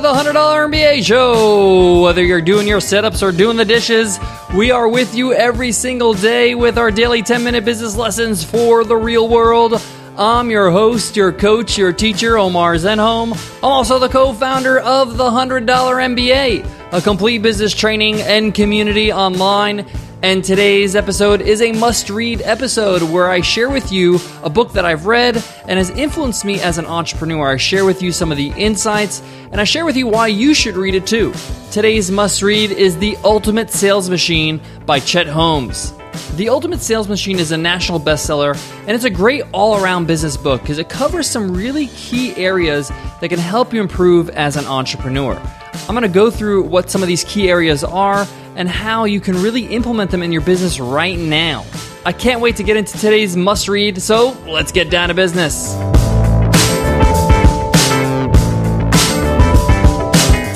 the $100 MBA show. Whether you're doing your setups or doing the dishes, we are with you every single day with our daily 10 minute business lessons for the real world. I'm your host, your coach, your teacher, Omar Zenhom. I'm also the co founder of the $100 MBA, a complete business training and community online. And today's episode is a must read episode where I share with you a book that I've read and has influenced me as an entrepreneur. I share with you some of the insights and I share with you why you should read it too. Today's must read is The Ultimate Sales Machine by Chet Holmes. The Ultimate Sales Machine is a national bestseller, and it's a great all around business book because it covers some really key areas that can help you improve as an entrepreneur. I'm going to go through what some of these key areas are and how you can really implement them in your business right now. I can't wait to get into today's must read, so let's get down to business.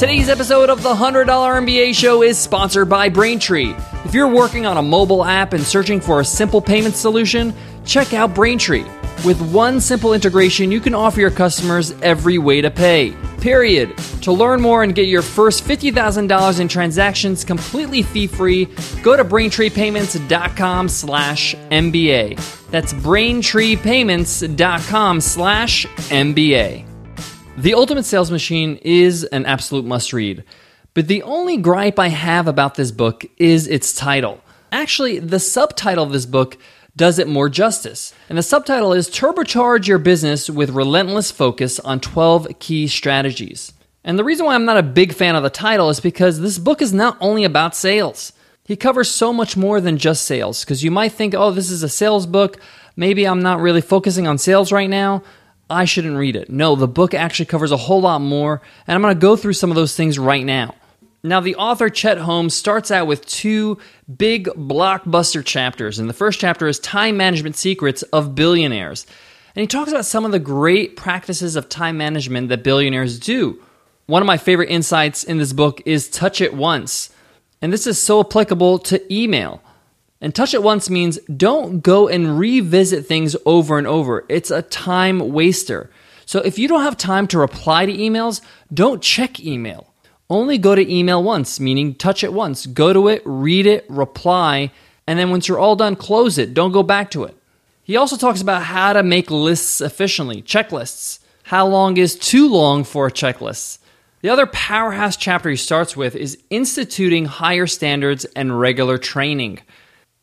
Today's episode of the $100 MBA show is sponsored by Braintree. If you're working on a mobile app and searching for a simple payment solution, check out Braintree. With one simple integration, you can offer your customers every way to pay. Period. To learn more and get your first $50,000 in transactions completely fee-free, go to braintreepayments.com slash MBA. That's braintreepayments.com slash MBA. The Ultimate Sales Machine is an absolute must read, but the only gripe I have about this book is its title. Actually, the subtitle of this book does it more justice. And the subtitle is Turbocharge Your Business with Relentless Focus on 12 Key Strategies. And the reason why I'm not a big fan of the title is because this book is not only about sales. He covers so much more than just sales. Because you might think, oh, this is a sales book. Maybe I'm not really focusing on sales right now. I shouldn't read it. No, the book actually covers a whole lot more, and I'm going to go through some of those things right now. Now, the author Chet Holmes starts out with two big blockbuster chapters, and the first chapter is Time Management Secrets of Billionaires. And he talks about some of the great practices of time management that billionaires do. One of my favorite insights in this book is touch it once. And this is so applicable to email. And touch it once means don't go and revisit things over and over. It's a time waster. So if you don't have time to reply to emails, don't check email. Only go to email once, meaning touch it once. Go to it, read it, reply, and then once you're all done, close it. Don't go back to it. He also talks about how to make lists efficiently, checklists. How long is too long for a checklist? The other powerhouse chapter he starts with is instituting higher standards and regular training.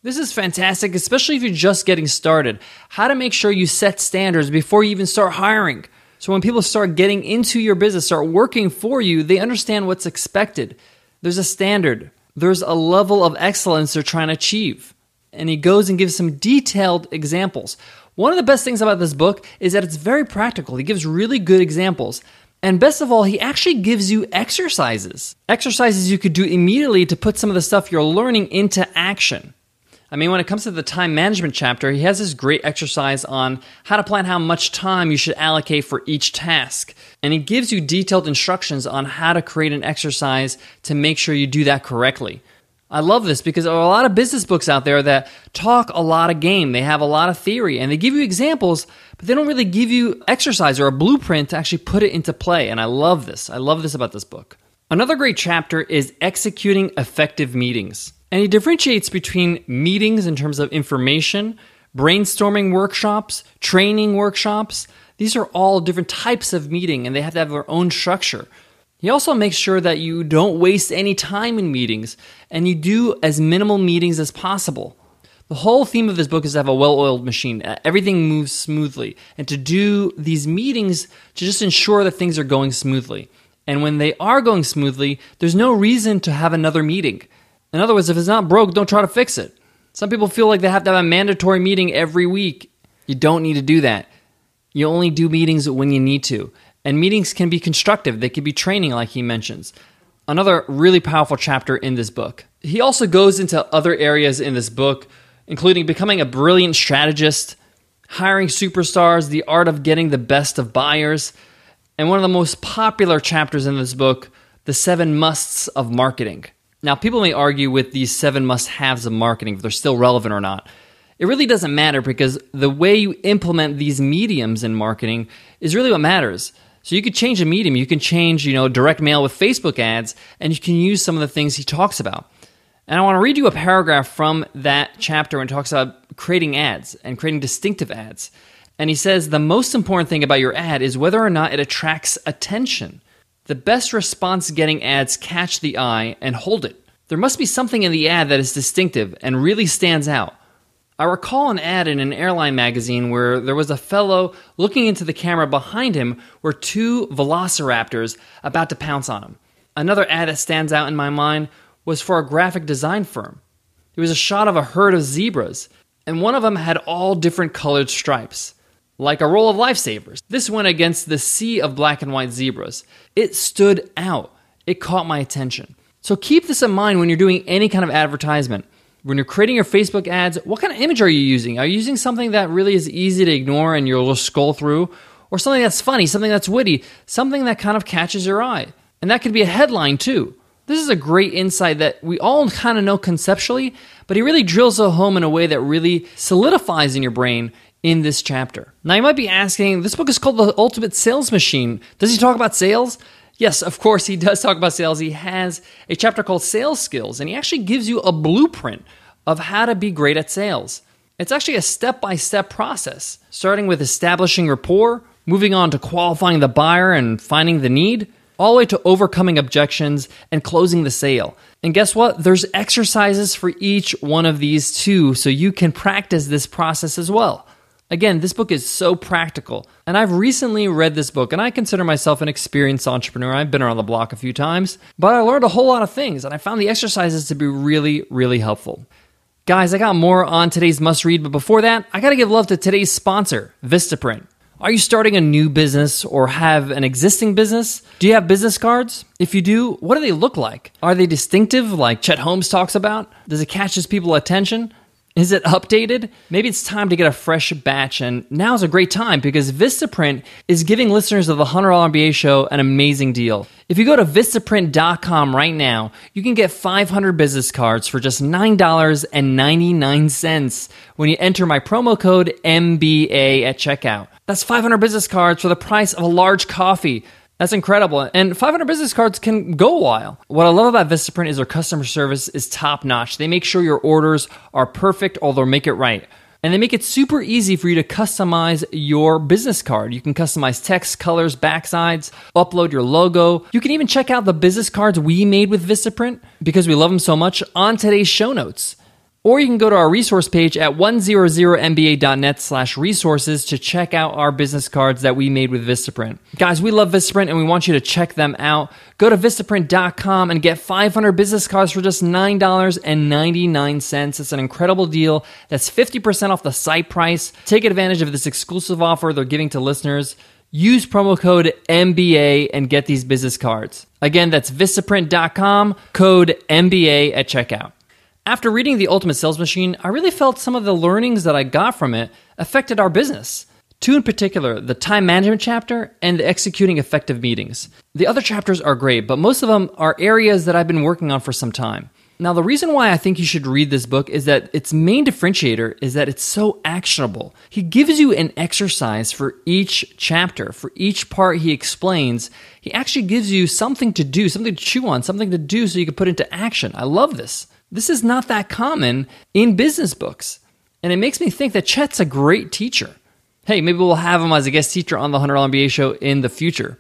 This is fantastic, especially if you're just getting started. How to make sure you set standards before you even start hiring. So when people start getting into your business, start working for you, they understand what's expected. There's a standard, there's a level of excellence they're trying to achieve. And he goes and gives some detailed examples. One of the best things about this book is that it's very practical. He gives really good examples. And best of all, he actually gives you exercises. Exercises you could do immediately to put some of the stuff you're learning into action. I mean, when it comes to the time management chapter, he has this great exercise on how to plan how much time you should allocate for each task. And he gives you detailed instructions on how to create an exercise to make sure you do that correctly. I love this because there are a lot of business books out there that talk a lot of game. They have a lot of theory and they give you examples, but they don't really give you exercise or a blueprint to actually put it into play. And I love this. I love this about this book. Another great chapter is executing effective meetings. And he differentiates between meetings in terms of information, brainstorming workshops, training workshops. These are all different types of meeting and they have to have their own structure. He also makes sure that you don't waste any time in meetings and you do as minimal meetings as possible. The whole theme of this book is to have a well oiled machine. Uh, everything moves smoothly. And to do these meetings to just ensure that things are going smoothly. And when they are going smoothly, there's no reason to have another meeting. In other words, if it's not broke, don't try to fix it. Some people feel like they have to have a mandatory meeting every week. You don't need to do that. You only do meetings when you need to. And meetings can be constructive, they can be training, like he mentions. Another really powerful chapter in this book. He also goes into other areas in this book, including becoming a brilliant strategist, hiring superstars, the art of getting the best of buyers, and one of the most popular chapters in this book, the seven musts of marketing. Now, people may argue with these seven must haves of marketing if they're still relevant or not. It really doesn't matter because the way you implement these mediums in marketing is really what matters. So you could change a medium. You can change, you know, direct mail with Facebook ads, and you can use some of the things he talks about. And I want to read you a paragraph from that chapter when it talks about creating ads and creating distinctive ads. And he says the most important thing about your ad is whether or not it attracts attention. The best response getting ads catch the eye and hold it. There must be something in the ad that is distinctive and really stands out. I recall an ad in an airline magazine where there was a fellow looking into the camera behind him were two velociraptors about to pounce on him. Another ad that stands out in my mind was for a graphic design firm. It was a shot of a herd of zebras, and one of them had all different colored stripes, like a roll of lifesavers. This went against the sea of black and white zebras. It stood out. It caught my attention. So keep this in mind when you're doing any kind of advertisement when you're creating your Facebook ads, what kind of image are you using? Are you using something that really is easy to ignore and you'll just scroll through? Or something that's funny, something that's witty, something that kind of catches your eye? And that could be a headline too. This is a great insight that we all kind of know conceptually, but he really drills it home in a way that really solidifies in your brain in this chapter. Now, you might be asking, this book is called The Ultimate Sales Machine. Does he talk about sales? Yes, of course, he does talk about sales. He has a chapter called Sales Skills, and he actually gives you a blueprint of how to be great at sales. It's actually a step by step process, starting with establishing rapport, moving on to qualifying the buyer and finding the need, all the way to overcoming objections and closing the sale. And guess what? There's exercises for each one of these too, so you can practice this process as well. Again, this book is so practical. And I've recently read this book, and I consider myself an experienced entrepreneur. I've been around the block a few times, but I learned a whole lot of things, and I found the exercises to be really, really helpful. Guys, I got more on today's must read, but before that, I got to give love to today's sponsor, Vistaprint. Are you starting a new business or have an existing business? Do you have business cards? If you do, what do they look like? Are they distinctive like Chet Holmes talks about? Does it catch his people attention? Is it updated? Maybe it's time to get a fresh batch, and now's a great time because Vistaprint is giving listeners of the $100 MBA show an amazing deal. If you go to Vistaprint.com right now, you can get 500 business cards for just $9.99 when you enter my promo code MBA at checkout. That's 500 business cards for the price of a large coffee. That's incredible. And 500 business cards can go a while. What I love about Vistaprint is their customer service is top notch. They make sure your orders are perfect or they'll make it right. And they make it super easy for you to customize your business card. You can customize text, colors, backsides, upload your logo. You can even check out the business cards we made with Vistaprint because we love them so much on today's show notes. Or you can go to our resource page at 100mba.net slash resources to check out our business cards that we made with Vistaprint. Guys, we love Vistaprint and we want you to check them out. Go to Vistaprint.com and get 500 business cards for just $9.99. It's an incredible deal. That's 50% off the site price. Take advantage of this exclusive offer they're giving to listeners. Use promo code MBA and get these business cards. Again, that's Vistaprint.com, code MBA at checkout. After reading The Ultimate Sales Machine, I really felt some of the learnings that I got from it affected our business. Two in particular, the time management chapter and the executing effective meetings. The other chapters are great, but most of them are areas that I've been working on for some time. Now, the reason why I think you should read this book is that its main differentiator is that it's so actionable. He gives you an exercise for each chapter, for each part he explains. He actually gives you something to do, something to chew on, something to do so you can put into action. I love this. This is not that common in business books. And it makes me think that Chet's a great teacher. Hey, maybe we'll have him as a guest teacher on the $100 MBA show in the future.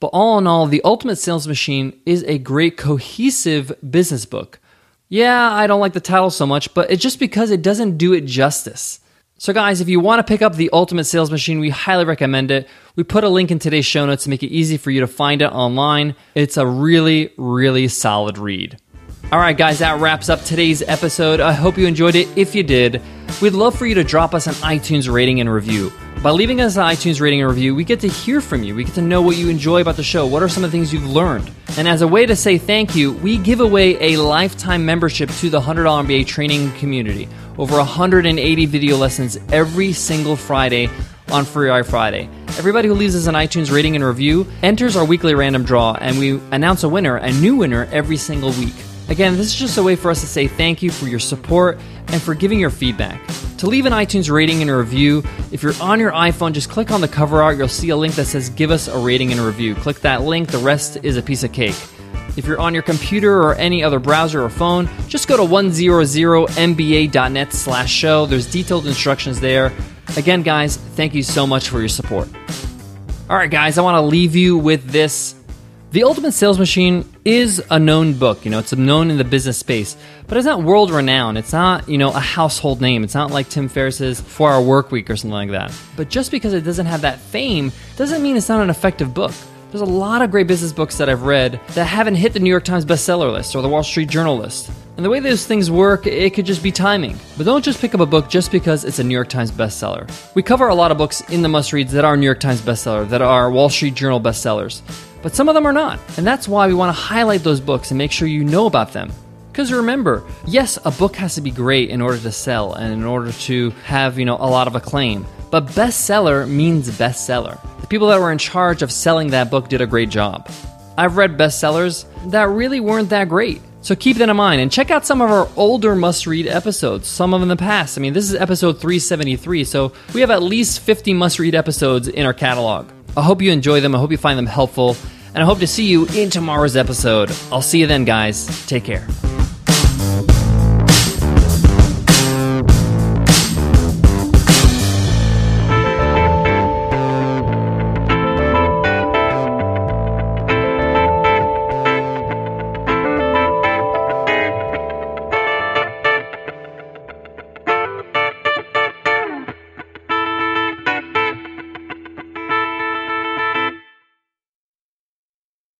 But all in all, The Ultimate Sales Machine is a great cohesive business book. Yeah, I don't like the title so much, but it's just because it doesn't do it justice. So, guys, if you want to pick up The Ultimate Sales Machine, we highly recommend it. We put a link in today's show notes to make it easy for you to find it online. It's a really, really solid read. All right, guys, that wraps up today's episode. I hope you enjoyed it. If you did, we'd love for you to drop us an iTunes rating and review. By leaving us an iTunes rating and review, we get to hear from you. We get to know what you enjoy about the show. What are some of the things you've learned? And as a way to say thank you, we give away a lifetime membership to the $100 MBA training community. Over 180 video lessons every single Friday on Free Eye Friday. Everybody who leaves us an iTunes rating and review enters our weekly random draw, and we announce a winner, a new winner, every single week. Again, this is just a way for us to say thank you for your support and for giving your feedback. To leave an iTunes rating and a review, if you're on your iPhone, just click on the cover art. You'll see a link that says Give us a rating and a review. Click that link, the rest is a piece of cake. If you're on your computer or any other browser or phone, just go to 100mba.net slash show. There's detailed instructions there. Again, guys, thank you so much for your support. All right, guys, I want to leave you with this. The Ultimate Sales Machine is a known book. You know, it's known in the business space, but it's not world renowned. It's not, you know, a household name. It's not like Tim Ferriss's Four Hour Work Week or something like that. But just because it doesn't have that fame doesn't mean it's not an effective book. There's a lot of great business books that I've read that haven't hit the New York Times bestseller list or the Wall Street Journal list. And the way those things work, it could just be timing. But don't just pick up a book just because it's a New York Times bestseller. We cover a lot of books in the must reads that are New York Times bestseller, that are Wall Street Journal bestsellers. But some of them are not. And that's why we want to highlight those books and make sure you know about them. Because remember, yes, a book has to be great in order to sell and in order to have, you know, a lot of acclaim. But bestseller means bestseller. The people that were in charge of selling that book did a great job. I've read bestsellers that really weren't that great. So keep that in mind and check out some of our older must read episodes, some of them in the past. I mean, this is episode 373, so we have at least 50 must read episodes in our catalog. I hope you enjoy them, I hope you find them helpful, and I hope to see you in tomorrow's episode. I'll see you then, guys. Take care.